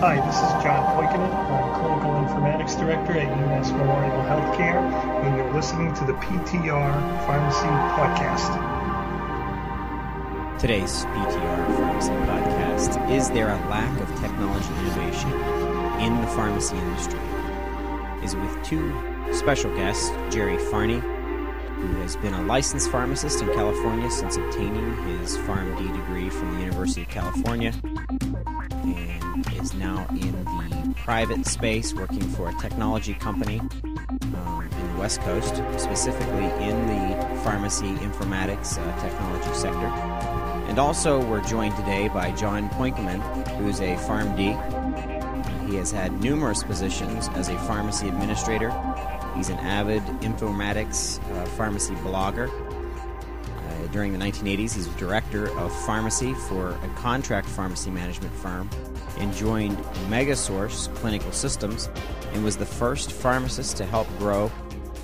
Hi, this is John Poikonen. I'm Clinical Informatics Director at UMass Memorial Healthcare, and you're listening to the PTR Pharmacy Podcast. Today's PTR Pharmacy Podcast Is there a lack of technology innovation in the pharmacy industry? Is with two special guests, Jerry Fahrni, who has been a licensed pharmacist in California since obtaining his PharmD degree from the University of California and is now in the private space working for a technology company um, in the West Coast, specifically in the pharmacy informatics uh, technology sector. And also, we're joined today by John Poikonen, who's a PharmD. He has had numerous positions as a pharmacy administrator. He's an avid informatics uh, pharmacy blogger. Uh, during the 1980s, he's director of pharmacy for a contract pharmacy management firm and joined Megasource Clinical Systems and was the first pharmacist to help grow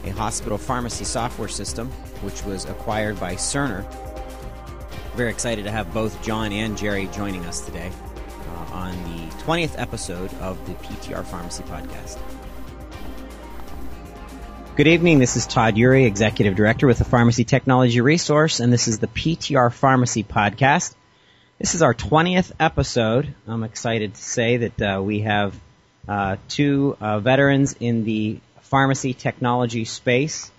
a hospital pharmacy software system, which was acquired by Cerner. Very excited to have both John and Jerry joining us today uh, on the 20th episode of the PTR Pharmacy Podcast. Good evening. This is Todd Eury, Executive Director with the Pharmacy Technology Resource, and this is the PTR Pharmacy Podcast. This is our 20th episode. I'm excited to say that uh, we have uh, two uh, veterans in the pharmacy technology space,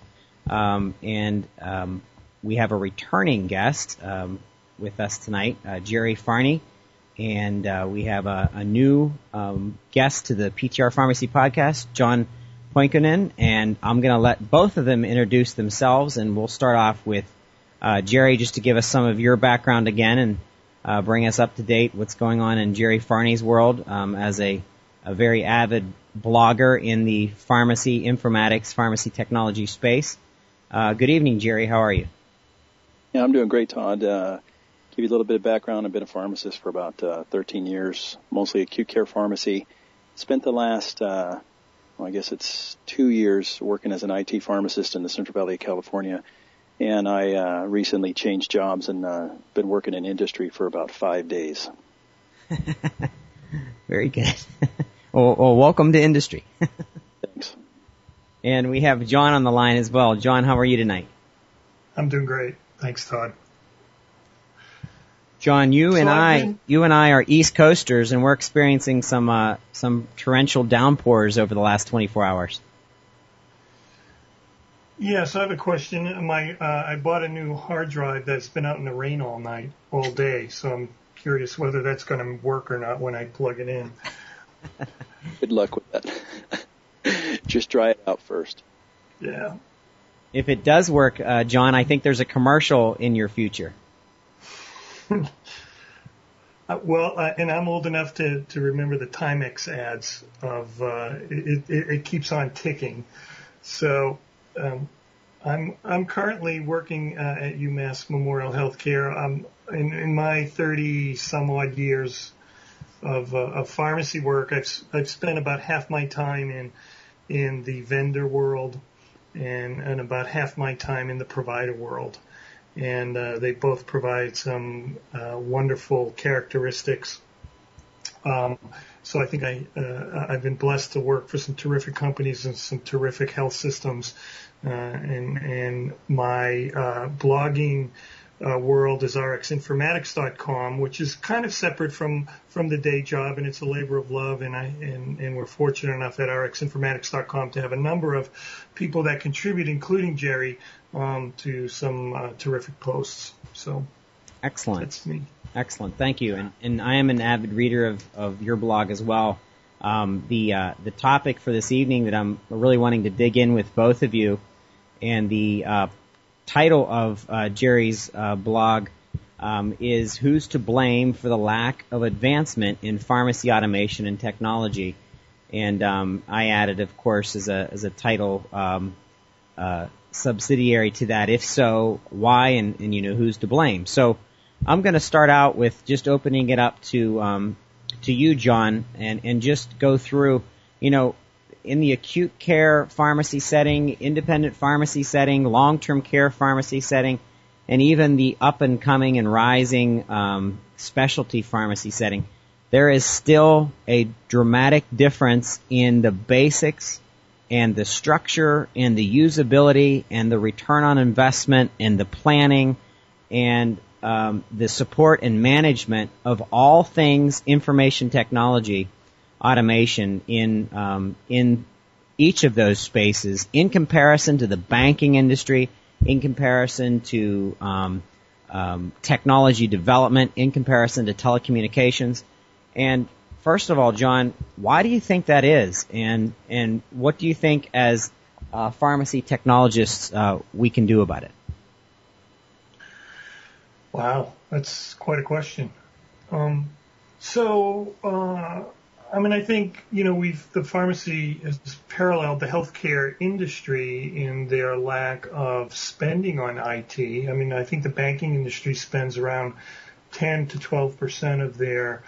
um, and um, we have a returning guest um, with us tonight, uh, Jerry Fahrni, and uh, we have a, a new um, guest to the PTR Pharmacy podcast, John Poikonen, and I'm going to let both of them introduce themselves, and we'll start off with uh, Jerry just to give us some of your background again and uh, bring us up to date what's going on in Jerry Fahrni's world um, as a, a very avid blogger in the pharmacy informatics, pharmacy technology space. Uh, good evening, Jerry. How are you? Yeah, I'm doing great, Todd. Uh, give you a little bit of background. I've been a pharmacist for about uh, 13 years, mostly acute care pharmacy. Spent the last, uh, well, I guess it's two years working as an IT pharmacist in the Central Valley of California and I uh, recently changed jobs and uh, been working in industry for about five days. Very good. well, well, welcome to industry. Thanks. And we have John on the line as well. John, how are you tonight? I'm doing great. Thanks, Todd. John, you so and I, you and I are East Coasters, and we're experiencing some uh, some torrential downpours over the last 24 hours. Yes, I have a question. My uh, I bought a new hard drive that's been out in the rain all night, all day. So I'm curious whether that's going to work or not when I plug it in. Good luck with that. Just try it out first. Yeah. If it does work, uh, John, I think there's a commercial in your future. Uh, well, uh, and I'm old enough to, to remember the Timex ads of uh, it, it, it keeps on ticking. So um, I'm I'm currently working uh, at UMass Memorial Healthcare. I'm in, in my 30 some odd years of, uh, of pharmacy work. I've I've spent about half my time in in the vendor world and and about half my time in the provider world. And uh, they both provide some uh, wonderful characteristics. Um, so I think I uh, I've been blessed to work for some terrific companies and some terrific health systems uh, and and my uh, blogging uh, world is rxinformatics.com, which is kind of separate from from the day job, and it's a labor of love. And I and, and we're fortunate enough at rxinformatics.com to have a number of people that contribute, including Jerry, um, to some uh, terrific posts. So excellent. That's me. Excellent. Thank you. And and I am an avid reader of of your blog as well. Um, the uh, the topic for this evening that I'm really wanting to dig in with both of you and the uh, title of uh, Jerry's uh, blog um, is "Who's to Blame for the Lack of Advancement in Pharmacy Automation and Technology?" And um, I added, of course, as a as a title um, uh, subsidiary to that. If so, why? And, and you know who's to blame. So I'm going to start out with just opening it up to um, to you, John, and and just go through. You know, in the acute care pharmacy setting, independent pharmacy setting, long-term care pharmacy setting, and even the up and coming and rising um, specialty pharmacy setting, there is still a dramatic difference in the basics and the structure and the usability and the return on investment and the planning and um, the support and management of all things information technology automation in um, in each of those spaces in comparison to the banking industry, in comparison to um, um, technology development, in comparison to telecommunications. And first of all, John, why do you think that is? And and what do you think as uh, pharmacy technologists uh, we can do about it? Wow, that's quite a question. Um, so, uh, I mean, I think you know we've the pharmacy has paralleled the healthcare industry in their lack of spending on IT. I mean, I think the banking industry spends around 10 to 12 percent of their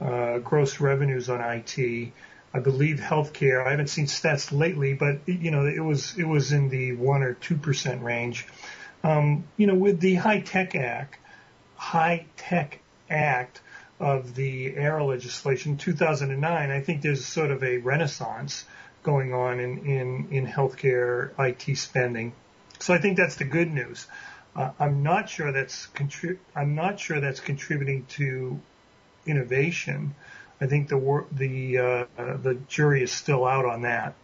uh, gross revenues on IT. I believe healthcare. I haven't seen stats lately, but you know it was it was in the one or two percent range. Um, you know, with the HITECH Act, High Tech Act of the ARRA legislation, 2009, I think there's sort of a renaissance going on in, in, in healthcare IT spending. So I think that's the good news. Uh, I'm not sure that's I'm not sure that's contributing to innovation. I think the wor- the uh, the jury is still out on that.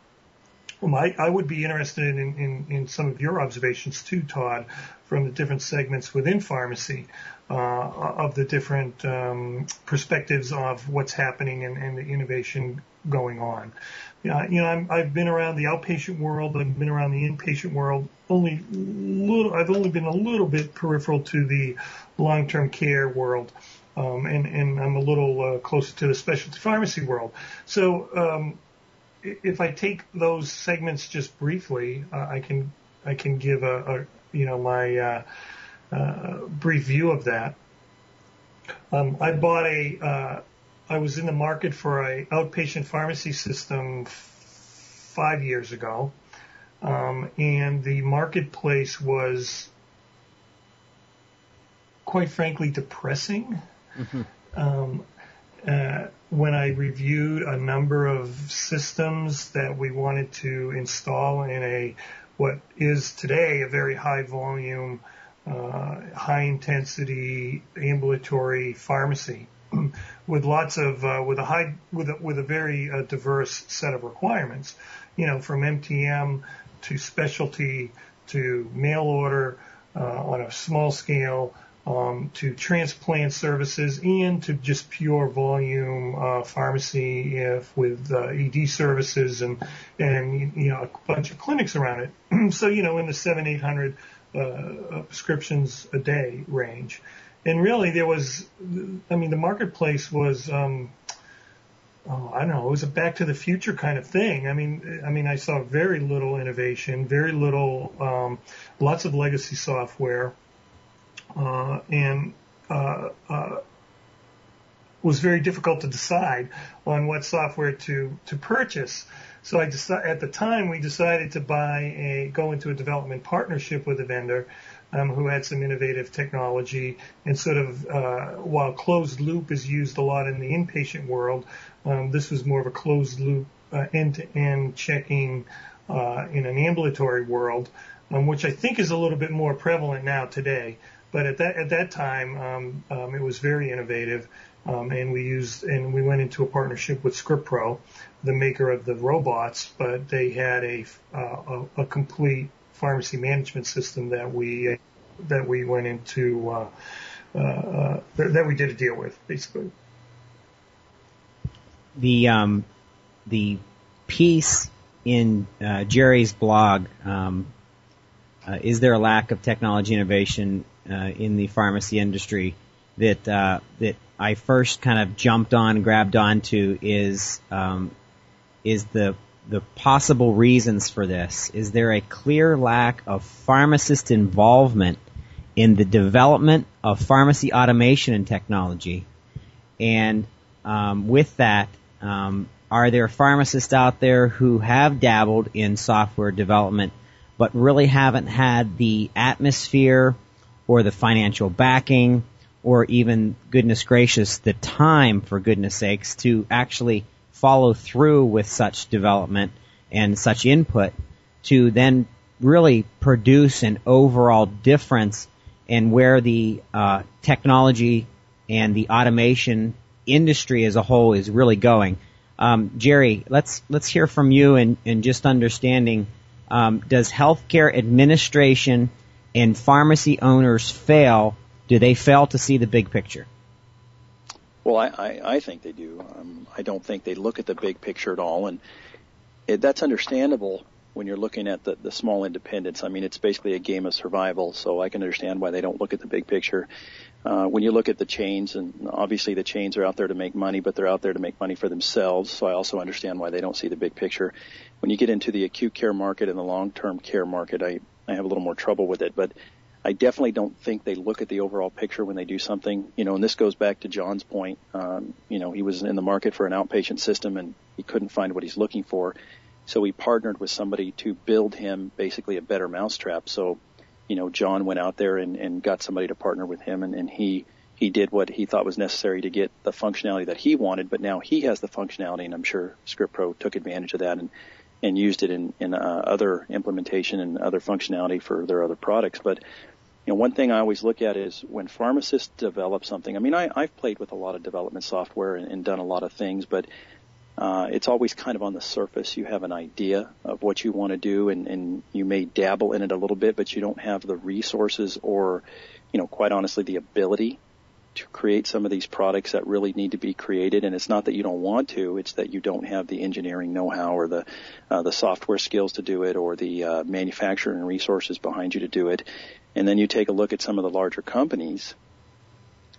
Um, I, I would be interested in, in, in some of your observations too, Todd, from the different segments within pharmacy uh, of the different um, perspectives of what's happening and, and the innovation going on. Yeah, you know, I'm, I've been around the outpatient world. I've been around the inpatient world. Only little. I've only been a little bit peripheral to the long-term care world, um, and and I'm a little uh, closer to the specialty pharmacy world. So um, if I take those segments just briefly, uh, I can I can give a, a you know my uh, brief view of that. Um, I bought a uh, I was in the market for a outpatient pharmacy system f- five years ago, um, and the marketplace was quite frankly depressing. Mm-hmm. Um, uh, when I reviewed a number of systems that we wanted to install in a what is today a very high volume, uh, high intensity ambulatory pharmacy with lots of uh, with a high with a, with a very uh, diverse set of requirements, you know, from MTM to specialty to mail order uh, on a small scale um, to transplant services and to just pure volume uh, pharmacy if with uh, ED services and and you know a bunch of clinics around it. so you know in the seven eight hundred uh, prescriptions a day range, and really there was, I mean the marketplace was. Um, oh, I don't know, it was a back to the future kind of thing. I mean, I mean, I saw very little innovation, very little, um, lots of legacy software, uh, and uh, uh, was very difficult to decide on what software to to purchase. So I decided at the time we decided to buy a go into a development partnership with a vendor um, who had some innovative technology and sort of uh, while closed loop is used a lot in the inpatient world, um, this was more of a closed loop uh, end-to-end checking uh, in an ambulatory world, um, which I think is a little bit more prevalent now today. But at that at that time, um, um, it was very innovative, um, and we used and we went into a partnership with ScriptPro, the maker of the robots. But they had a uh, a, a complete pharmacy management system that we that we went into uh, uh, uh that we did a deal with basically. The um, the piece in uh, Jerry's blog um, uh, is there a lack of technology innovation uh, in the pharmacy industry that that I first kind of jumped on, grabbed onto is um, is the the possible reasons for this. Is there a clear lack of pharmacist involvement in the development of pharmacy automation and technology? And um, with that, um, are there pharmacists out there who have dabbled in software development but really haven't had the atmosphere or the financial backing or even goodness gracious the time for goodness sakes to actually follow through with such development and such input to then really produce an overall difference in where the uh, technology and the automation industry as a whole is really going. Um, Jerry, let's let's hear from you and just understanding. Um, does healthcare administration and pharmacy owners fail? Do they fail to see the big picture? Well, I, I, I think they do. Um, I don't think they look at the big picture at all, and it, that's understandable when you're looking at the, the small independents. I mean, it's basically a game of survival, so I can understand why they don't look at the big picture. Uh, when you look at the chains, and obviously the chains are out there to make money, but they're out there to make money for themselves. So I also understand why they don't see the big picture. When you get into the acute care market and the long-term care market, I, I have a little more trouble with it. But I definitely don't think they look at the overall picture when they do something. You know, and this goes back to John's point. Um, you know, he was in the market for an outpatient system and he couldn't find what he's looking for. So he partnered with somebody to build him basically a better mousetrap. So, you know, John went out there and, and got somebody to partner with him and, and he, he did what he thought was necessary to get the functionality that he wanted, but now he has the functionality and I'm sure ScriptPro took advantage of that and, and used it in, in uh, other implementation and other functionality for their other products. But you know, one thing I always look at is when pharmacists develop something. I mean, I, I've played with a lot of development software and, and done a lot of things, but uh, it's always kind of on the surface. You have an idea of what you want to do, and, and you may dabble in it a little bit, but you don't have the resources or, you know, quite honestly, the ability to create some of these products that really need to be created. And it's not that you don't want to; it's that you don't have the engineering know-how or the uh, the software skills to do it, or the uh, manufacturing resources behind you to do it. And then you take a look at some of the larger companies,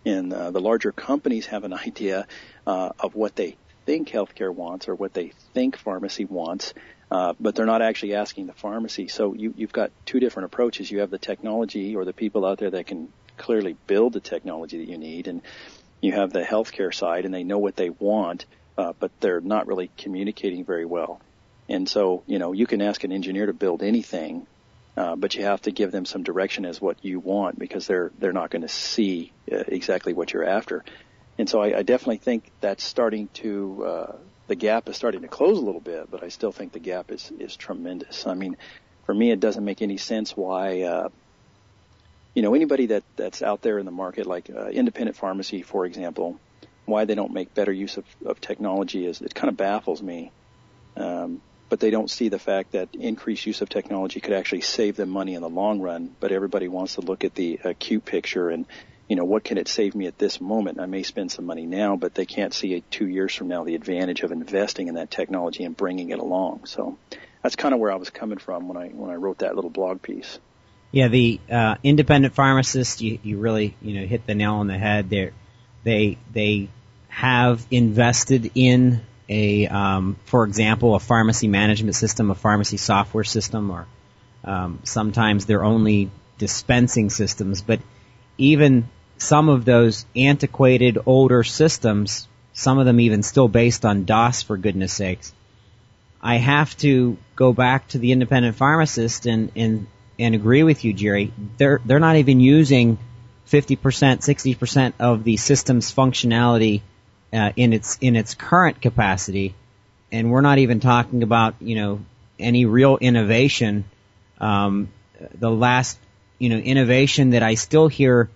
and uh, the larger companies have an idea uh, of what they think healthcare wants or what they think pharmacy wants, uh, but they're not actually asking the pharmacy. So you, you've got two different approaches. You have the technology or the people out there that can clearly build the technology that you need, and you have the healthcare side, and they know what they want, uh, but they're not really communicating very well. And so, you know, you can ask an engineer to build anything, uh, but you have to give them some direction as what you want because they're they're not going to see uh, exactly what you're after. And so I, I definitely think that's starting to uh, the gap is starting to close a little bit, but I still think the gap is is tremendous. I mean, for me, it doesn't make any sense why. You know, anybody that that's out there in the market, like uh, independent pharmacy, for example, why they don't make better use of, of technology is it kind of baffles me. Um, but they don't see the fact that increased use of technology could actually save them money in the long run. But everybody wants to look at the acute picture and, you know, what can it save me at this moment? I may spend some money now, but they can't see two years from now the advantage of investing in that technology and bringing it along. So that's kind of where I was coming from when I when I wrote that little blog piece. Yeah, the uh, independent pharmacist, you, you really you know hit the nail on the head. They they they have invested in a, um, for example, a pharmacy management system, a pharmacy software system, or um, sometimes they're only dispensing systems. But even some of those antiquated older systems, some of them even still based on DOS for goodness sakes, I have to go back to the independent pharmacist and, and, and agree with you, Jerry. They're, they're not even using 50%, 60% of the system's functionality uh, in its in its current capacity, and we're not even talking about you know any real innovation. Um, the last you know innovation that I still hear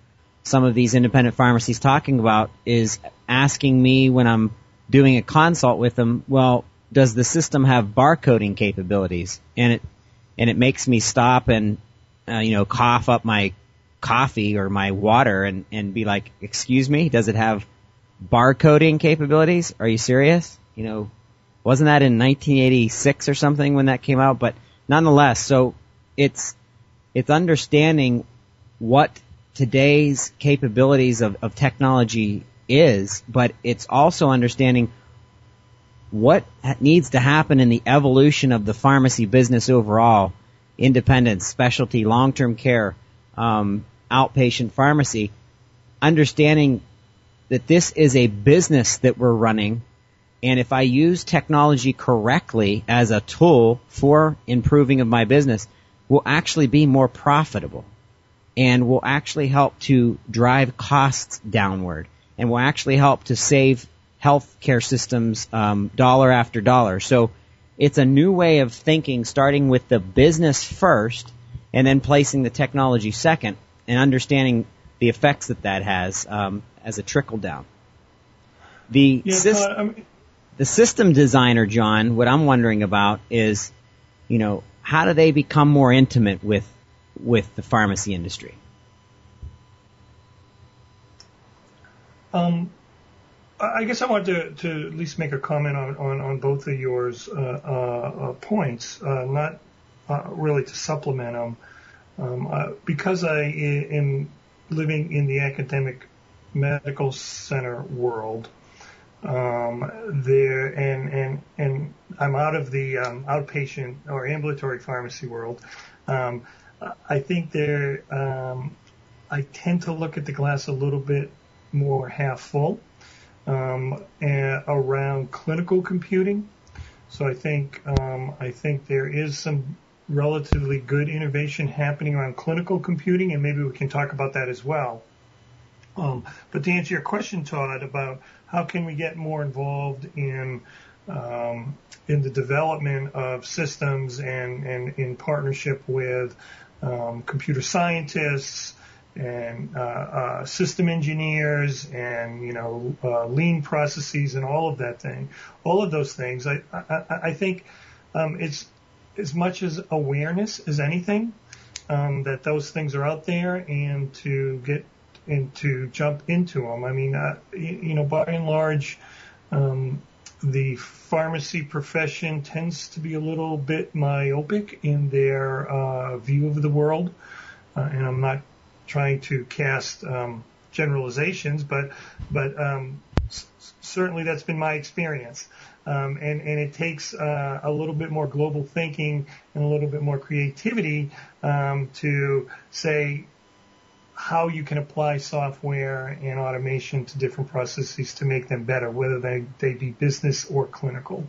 some of these independent pharmacies talking about is asking me when I'm doing a consult with them, well, does the system have barcoding capabilities? And it and it makes me stop and uh, you know cough up my coffee or my water and and be like, excuse me, does it have barcoding capabilities. Are you serious? You know, wasn't that in 1986 or something when that came out? But nonetheless, so it's it's understanding what today's capabilities of, of technology is, but it's also understanding what needs to happen in the evolution of the pharmacy business overall, independent, specialty, long-term care, um, outpatient pharmacy, understanding that this is a business that we're running and if I use technology correctly as a tool for improving of my business, will actually be more profitable. and will actually help to drive costs downward and will actually help to save healthcare systems um, dollar after dollar. So it's a new way of thinking, starting with the business first and then placing the technology second and understanding the effects that that has um, as a trickle down. The, yeah, syst- mean, the system designer, John, what I'm wondering about is, you know, how do they become more intimate with with the pharmacy industry? Um, I guess I want to, to at least make a comment on, on, on both of yours uh, uh, uh points, not really to supplement them. Um, uh, because I am living in the academic medical center world, um, there and and and I'm out of the um, outpatient or ambulatory pharmacy world. Um, I think there um, I tend to look at the glass a little bit more half full um, around clinical computing. So I think um, I think there is some relatively good innovation happening around clinical computing, and maybe we can talk about that as well. Um, but to answer your question, Todd, about how can we get more involved in um, in the development of systems and, and in partnership with um, computer scientists and uh, uh, system engineers and you know uh, lean processes and all of that thing, all of those things. I I, I think um, it's as much as awareness as anything um, that those things are out there and to get and to jump into them. I mean, uh, you, know, by and large, um, the pharmacy profession tends to be a little bit myopic in their uh, view of the world, uh, and I'm not trying to cast um, generalizations, but but um, certainly that's been my experience. Um, and, and it takes uh, a little bit more global thinking and a little bit more creativity um, to say how you can apply software and automation to different processes to make them better, whether they, they be business or clinical.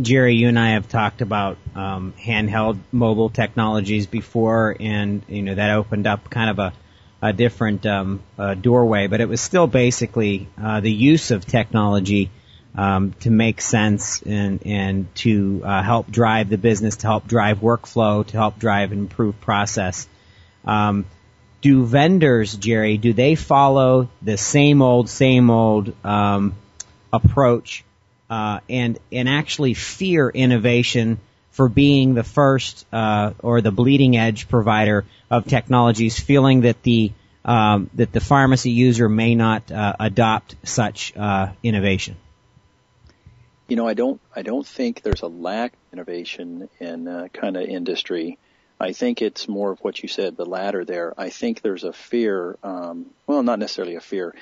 Jerry, you and I have talked about um, handheld mobile technologies before, and you know that opened up kind of a, a different um, uh, doorway. But it was still basically uh, the use of technology um, to make sense and and to uh, help drive the business, to help drive workflow, to help drive and improve process. Um, do vendors, Jerry, do they follow the same old, same old um, approach uh, and and actually fear innovation for being the first uh, or the bleeding edge provider of technologies, feeling that the um, that the pharmacy user may not uh, adopt such uh, innovation. You know, I don't I don't think there's a lack of innovation in uh, kind of industry. I think it's more of what you said, the latter there. I think there's a fear, um, well, not necessarily a fear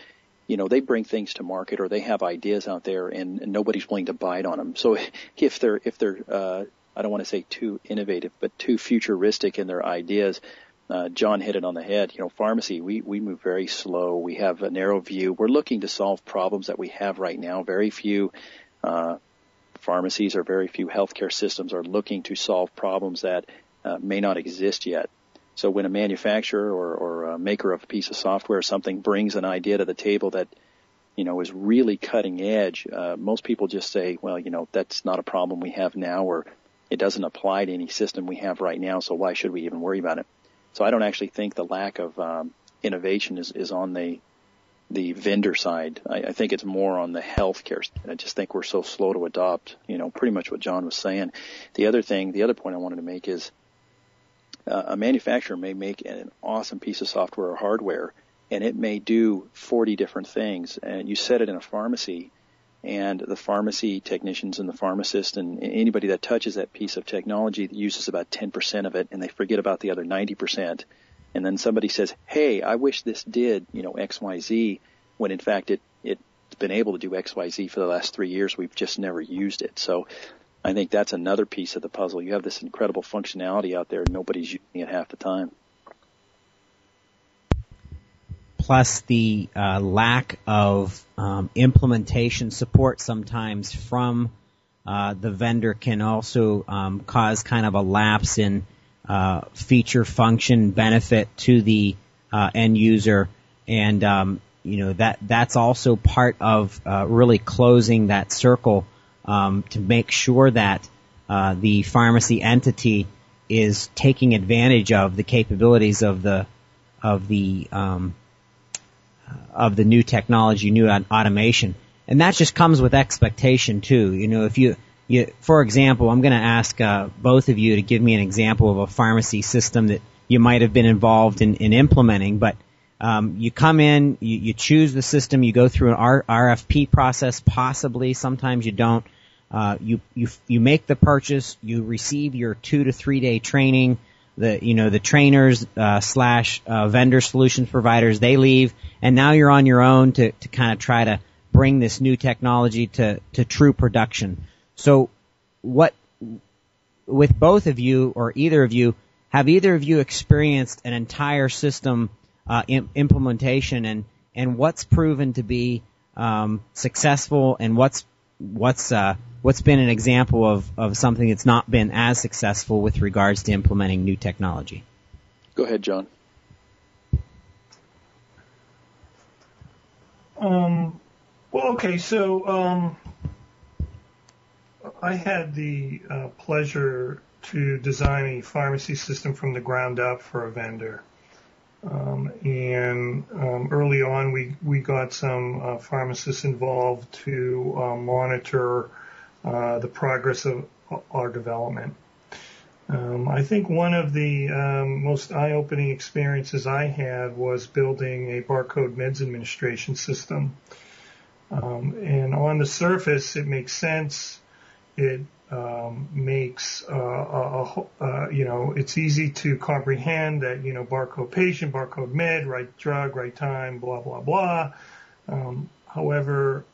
you know, they bring things to market or they have ideas out there and, and nobody's willing to bite on them. So if they're, if they're, uh, I don't want to say too innovative, but too futuristic in their ideas, uh, John hit it on the head. You know, pharmacy, we, we move very slow. We have a narrow view. We're looking to solve problems that we have right now. Very few, uh, pharmacies or very few healthcare systems are looking to solve problems that uh, may not exist yet. So when a manufacturer or, or a maker of a piece of software or something brings an idea to the table that, you know, is really cutting edge, uh, most people just say, well, you know, that's not a problem we have now or it doesn't apply to any system we have right now, so why should we even worry about it? So I don't actually think the lack of um, innovation is, is on the the vendor side. I, I think it's more on the healthcare. Side. I just think we're so slow to adopt. You know, pretty much what John was saying. The other thing, the other point I wanted to make is uh, a manufacturer may make an awesome piece of software or hardware and it may do 40 different things and you set it in a pharmacy and the pharmacy technicians and the pharmacist and anybody that touches that piece of technology uses about 10% of it and they forget about the other 90% and then somebody says hey i wish this did you know xyz when in fact it it's been able to do xyz for the last three years. We've just never used it. So I think that's another piece of the puzzle. You have this incredible functionality out there, and nobody's using it half the time. Plus, the uh, lack of um, implementation support sometimes from uh, the vendor can also um, cause kind of a lapse in uh, feature, function, benefit to the uh, end user, and um, you know that that's also part of uh, really closing that circle um, to make sure that uh, the pharmacy entity is taking advantage of the capabilities of the of the um, of the new technology, new automation, and that just comes with expectation too. You know, if you you, for example, I'm going to ask uh, both of you to give me an example of a pharmacy system that you might have been involved in, in implementing, but um, you come in, you, you, choose the system, you go through an R- RFP process, possibly, sometimes you don't. Uh, you, you, you make the purchase, you receive your two to three day training, the, you know, the trainers, uh, slash, uh, vendor solutions providers, they leave, and now you're on your own to, to kind of try to bring this new technology to, to true production. So what, with both of you or either of you, have either of you experienced an entire system uh, implementation and and what's proven to be um, successful and what's what's uh, what's been an example of, of something that's not been as successful with regards to implementing new technology. Go ahead, John. Um, well, okay, so um, I had the uh, pleasure to design a pharmacy system from the ground up for a vendor. Um, and um, early on, we, we got some uh, pharmacists involved to uh, monitor uh, the progress of our development. Um, I think one of the um, most eye-opening experiences I had was building a barcode meds administration system. Um, and on the surface, it makes sense. It um, makes uh, a, a, you know it's easy to comprehend that you know barcode patient, barcode med, right drug, right time, blah blah blah. Um, however,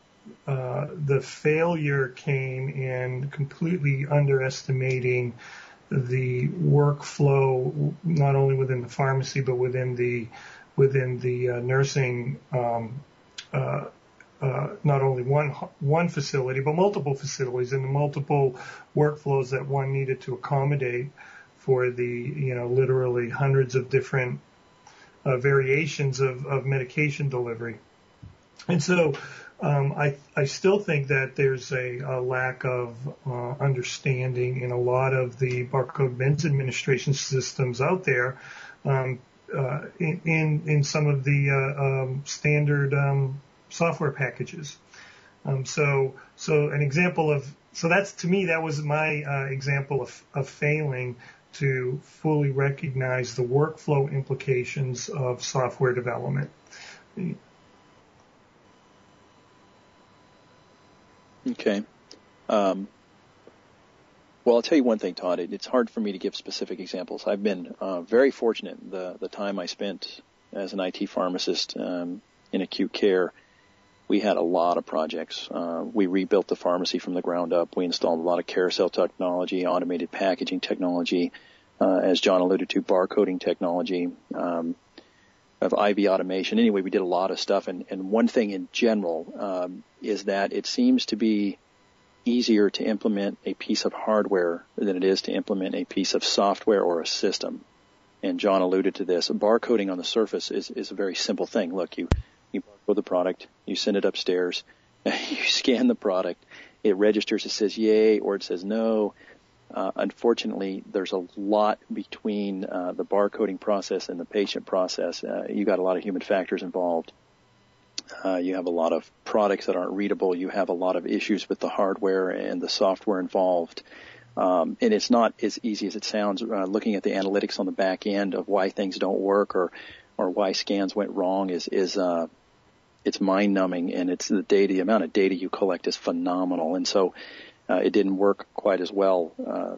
uh, the failure came in completely underestimating the workflow, not only within the pharmacy but within the within the uh, nursing um, uh, uh, not only one one facility but multiple facilities and the multiple workflows that one needed to accommodate for the you know literally hundreds of different uh, variations of, of medication delivery. And so um, I I still think that there's a, a lack of uh, understanding in a lot of the barcode meds administration systems out there. Um, uh, in, in, in some of the uh, um, standard um, software packages. Um, so, so an example of, so that's to me, that was my uh, example of, of failing to fully recognize the workflow implications of software development. Okay. Um, well, I'll tell you one thing, Todd. It, it's hard for me to give specific examples. I've been uh, very fortunate the the time I spent as an IT pharmacist um, in acute care we had a lot of projects. Uh, we rebuilt the pharmacy from the ground up. We installed a lot of carousel technology, automated packaging technology, uh, as John alluded to, barcoding technology, um, of IV automation. Anyway, we did a lot of stuff. And, and one thing in general um, is that it seems to be easier to implement a piece of hardware than it is to implement a piece of software or a system. And John alluded to this. Barcoding on the surface is, is a very simple thing. Look, you you barcode the product, you send it upstairs, you scan the product, it registers, it says yay or it says no. Uh, unfortunately, there's a lot between uh, the barcoding process and the patient process. Uh, you got a lot of human factors involved. Uh, you have a lot of products that aren't readable. You have a lot of issues with the hardware and the software involved. Um, and it's not as easy as it sounds. Uh, looking at the analytics on the back end of why things don't work or or why scans went wrong is is uh, it's mind numbing and it's the data the amount of data you collect is phenomenal and so uh, it didn't work quite as well uh,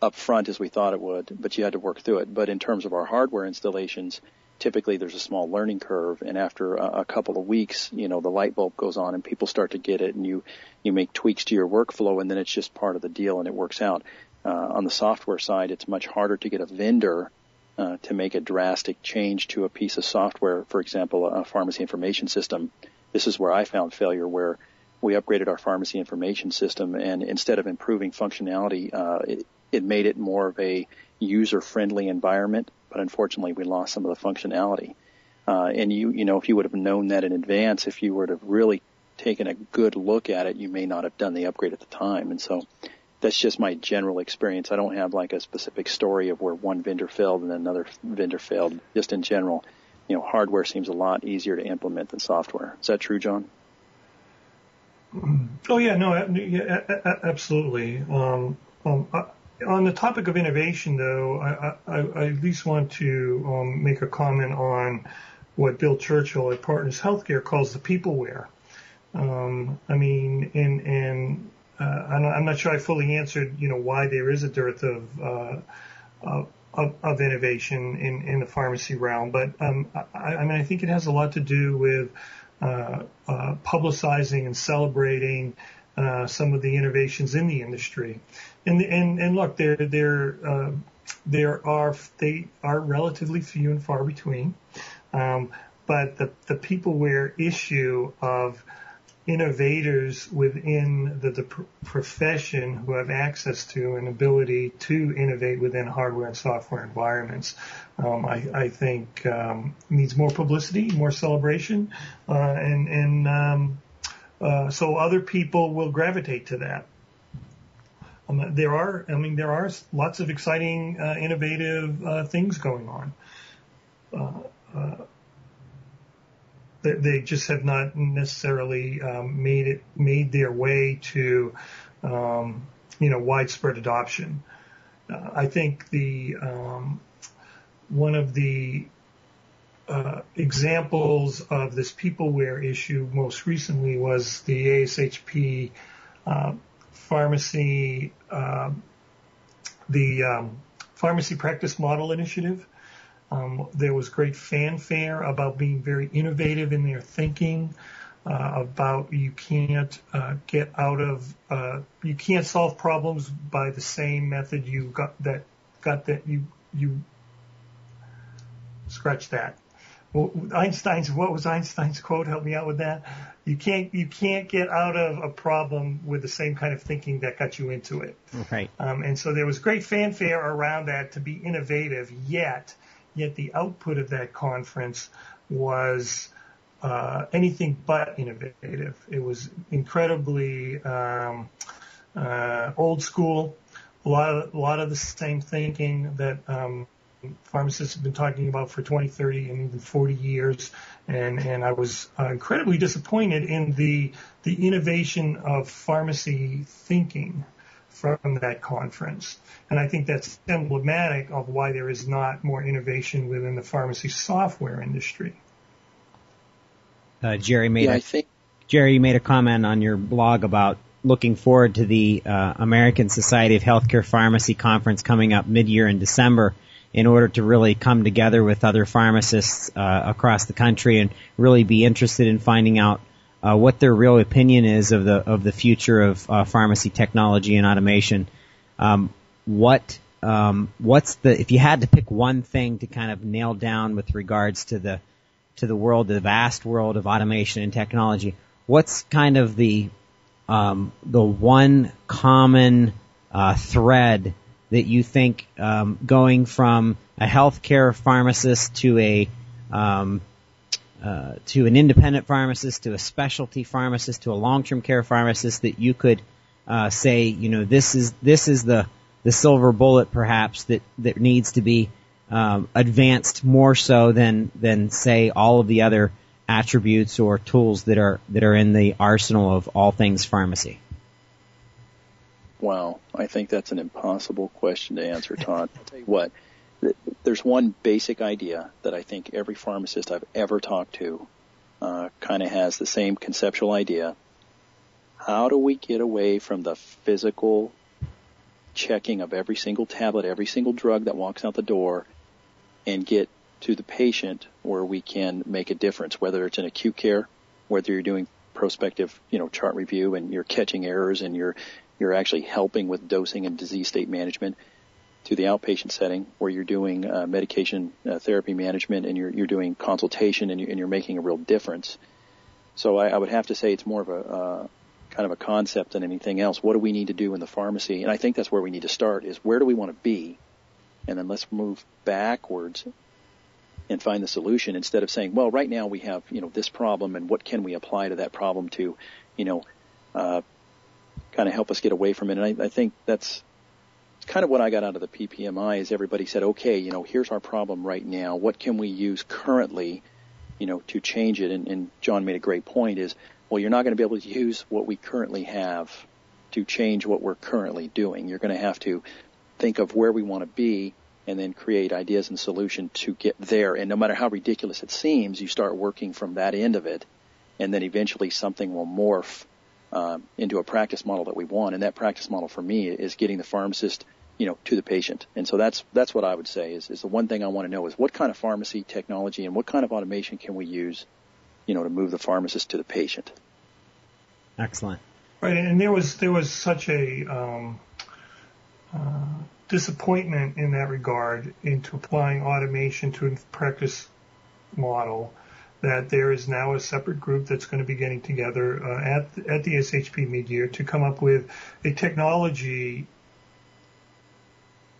up front as we thought it would but you had to work through it. But in terms of our hardware installations typically there's a small learning curve and after a, a couple of weeks you know the light bulb goes on and people start to get it and you you make tweaks to your workflow and then it's just part of the deal and it works out. Uh, on the software side it's much harder to get a vendor uh, to make a drastic change to a piece of software, for example, a pharmacy information system. This is where I found failure where we upgraded our pharmacy information system and instead of improving functionality, uh, it, it made it more of a user-friendly environment, but unfortunately we lost some of the functionality. Uh, and you, you know, if you would have known that in advance, if you were to really taken a good look at it, you may not have done the upgrade at the time. And so that's just my general experience. I don't have like a specific story of where one vendor failed and another vendor failed. Just in general, you know, hardware seems a lot easier to implement than software. Is that true, John? Oh yeah, no, yeah, absolutely. Um, um, on the topic of innovation, though, I, I, I at least want to um, make a comment on what Bill Churchill at Partners Healthcare calls the peopleware. Um, I mean, and and uh, I'm not sure I fully answered, you know, why there is a dearth of uh, of, of, innovation in, in the pharmacy realm, but um, I, I mean, I think it has a lot to do with publicizing and celebrating uh, some of the innovations in the industry. And and and look, there there uh, there are they are relatively few and far between, um, but the the peopleware issue of innovators within the, the profession who have access to and ability to innovate within hardware and software environments. Um, I, I, think um, needs more publicity, more celebration, uh, and, and um, uh, so other people will gravitate to that. Um, there are, I mean, there are lots of exciting, uh, innovative uh, things going on uh, uh, they just have not necessarily um, made it made their way to um, you know widespread adoption. Uh, I think the um, one of the uh, examples of this peopleware issue most recently was the ASHP uh, pharmacy uh, the um, pharmacy practice model initiative. Um, there was great fanfare about being very innovative in their thinking, uh, about you can't uh, get out of, uh, you can't solve problems by the same method you got that got that you you scratch that. Well, Einstein's what was Einstein's quote? Help me out with that. You can't you can't get out of a problem with the same kind of thinking that got you into it. Right. Um, and so there was great fanfare around that to be innovative, yet yet the output of that conference was uh, anything but innovative. It was incredibly um, uh, old school. A lot of a lot of the same thinking that um, pharmacists have been talking about for 20, 30, and even 40 years. And and I was uh, incredibly disappointed in the the innovation of pharmacy thinking from that conference. And I think that's emblematic of why there is not more innovation within the pharmacy software industry. Uh, Jerry made yeah, a, I think Jerry made a comment on your blog about looking forward to the uh, American Society of Healthcare Pharmacy conference coming up mid-year in December in order to really come together with other pharmacists uh, across the country and really be interested in finding out uh, what their real opinion is of the of the future of uh, pharmacy technology and automation. Um, what um, what's the if you had to pick one thing to kind of nail down with regards to the to the world, the vast world of automation and technology, what's kind of the um, the one common uh, thread that you think um, going from a healthcare pharmacist to a um, uh, to an independent pharmacist, to a specialty pharmacist, to a long-term care pharmacist that you could uh, say, you know, this is this is the the silver bullet perhaps that that needs to be um, advanced more so than than say all of the other attributes or tools that are that are in the arsenal of all things pharmacy. Wow, I think that's an impossible question to answer, Todd. I'll tell you what there's one basic idea that I think every pharmacist I've ever talked to uh, kind of has the same conceptual idea. How do we get away from the physical checking of every single tablet, every single drug that walks out the door, and get to the patient where we can make a difference, whether it's in acute care, whether you're doing prospective, you know, chart review and you're catching errors and you're you're actually helping with dosing and disease state management to the outpatient setting where you're doing uh, medication uh, therapy management and you're, you're doing consultation and, you, you're making a real difference. So I, I would have to say it's more of a uh, kind of a concept than anything else. What do we need to do in the pharmacy? And I think that's where we need to start is where do we want to be and then let's move backwards and find the solution instead of saying, well, right now we have, you know, this problem and what can we apply to that problem to, you know, uh, kind of help us get away from it. And I, I think that's kind of what I got out of the PPMI is everybody said, okay, you know, here's our problem right now. What can we use currently, you know, to change it? And, and John made a great point is, well, you're not going to be able to use what we currently have to change what we're currently doing. You're going to have to think of where we want to be and then create ideas and solution to get there. And no matter how ridiculous it seems, you start working from that end of it, and then eventually something will morph um, into a practice model that we want. And that practice model for me is getting the pharmacist, you know, to the patient. And so that's that's what I would say is, is the one thing I want to know is what kind of pharmacy technology and what kind of automation can we use, you know, to move the pharmacist to the patient. Excellent. Right, and there was there was such a um, uh, disappointment in that regard into applying automation to a practice model that there is now a separate group that's going to be getting together uh, at at the SHP mid-year to come up with a technology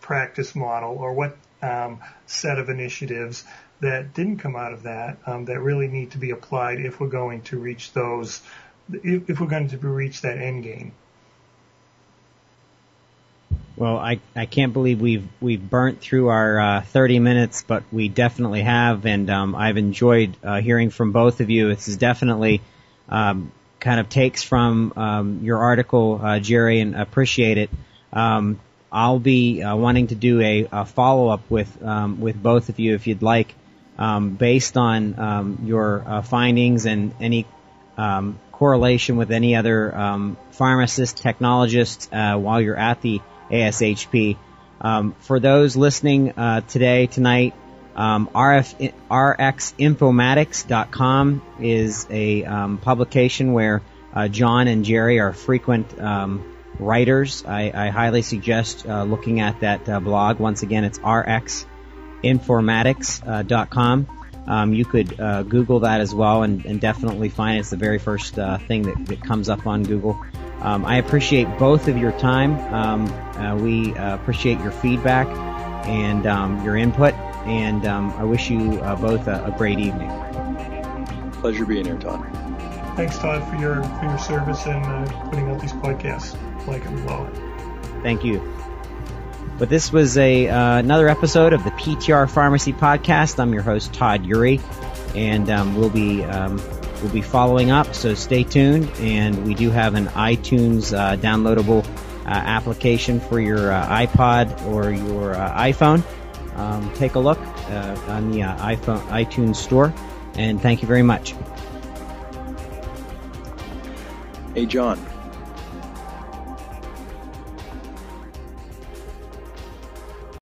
practice model or what um, set of initiatives that didn't come out of that um, that really need to be applied if we're going to reach those if, if we're going to reach that end game. Well, I, I can't believe we've we've burnt through our uh, 30 minutes, but we definitely have, and um, I've enjoyed uh, hearing from both of you. This is definitely um, kind of takes from um, your article, uh, Jerry, and appreciate it. Um, I'll be uh, wanting to do a, a follow up with um, with both of you if you'd like, um, based on your uh, findings and any correlation with any other pharmacist, technologist uh, while you're at the ASHP. Um, for those listening uh, today, tonight, um, RF, RxInformatics.com is a um, publication where uh, John and Jerry are frequent um, writers. I, I, highly suggest uh, looking at that uh, blog. Once again, it's RxInformatics.com. Um, you could uh, Google that as well and, and, definitely find it's the very first uh, thing that, that comes up on Google. Um, I appreciate both of your time. Um, uh, we uh, appreciate your feedback and um, your input, and um, I wish you uh, both a, a, great evening. Pleasure being here, Todd. Thanks, Todd, for your for your service and uh, putting out these podcasts. Like it well. Thank you. But this was a uh, another episode of the PTR Pharmacy Podcast. I'm your host, Todd Eury, and um, we'll be um, We'll be following up, so stay tuned. And we do have an iTunes uh, downloadable uh, application for your uh, iPod or your uh, iPhone. Um, take a look uh, on the iPhone iTunes store. And thank you very much. Hey, John.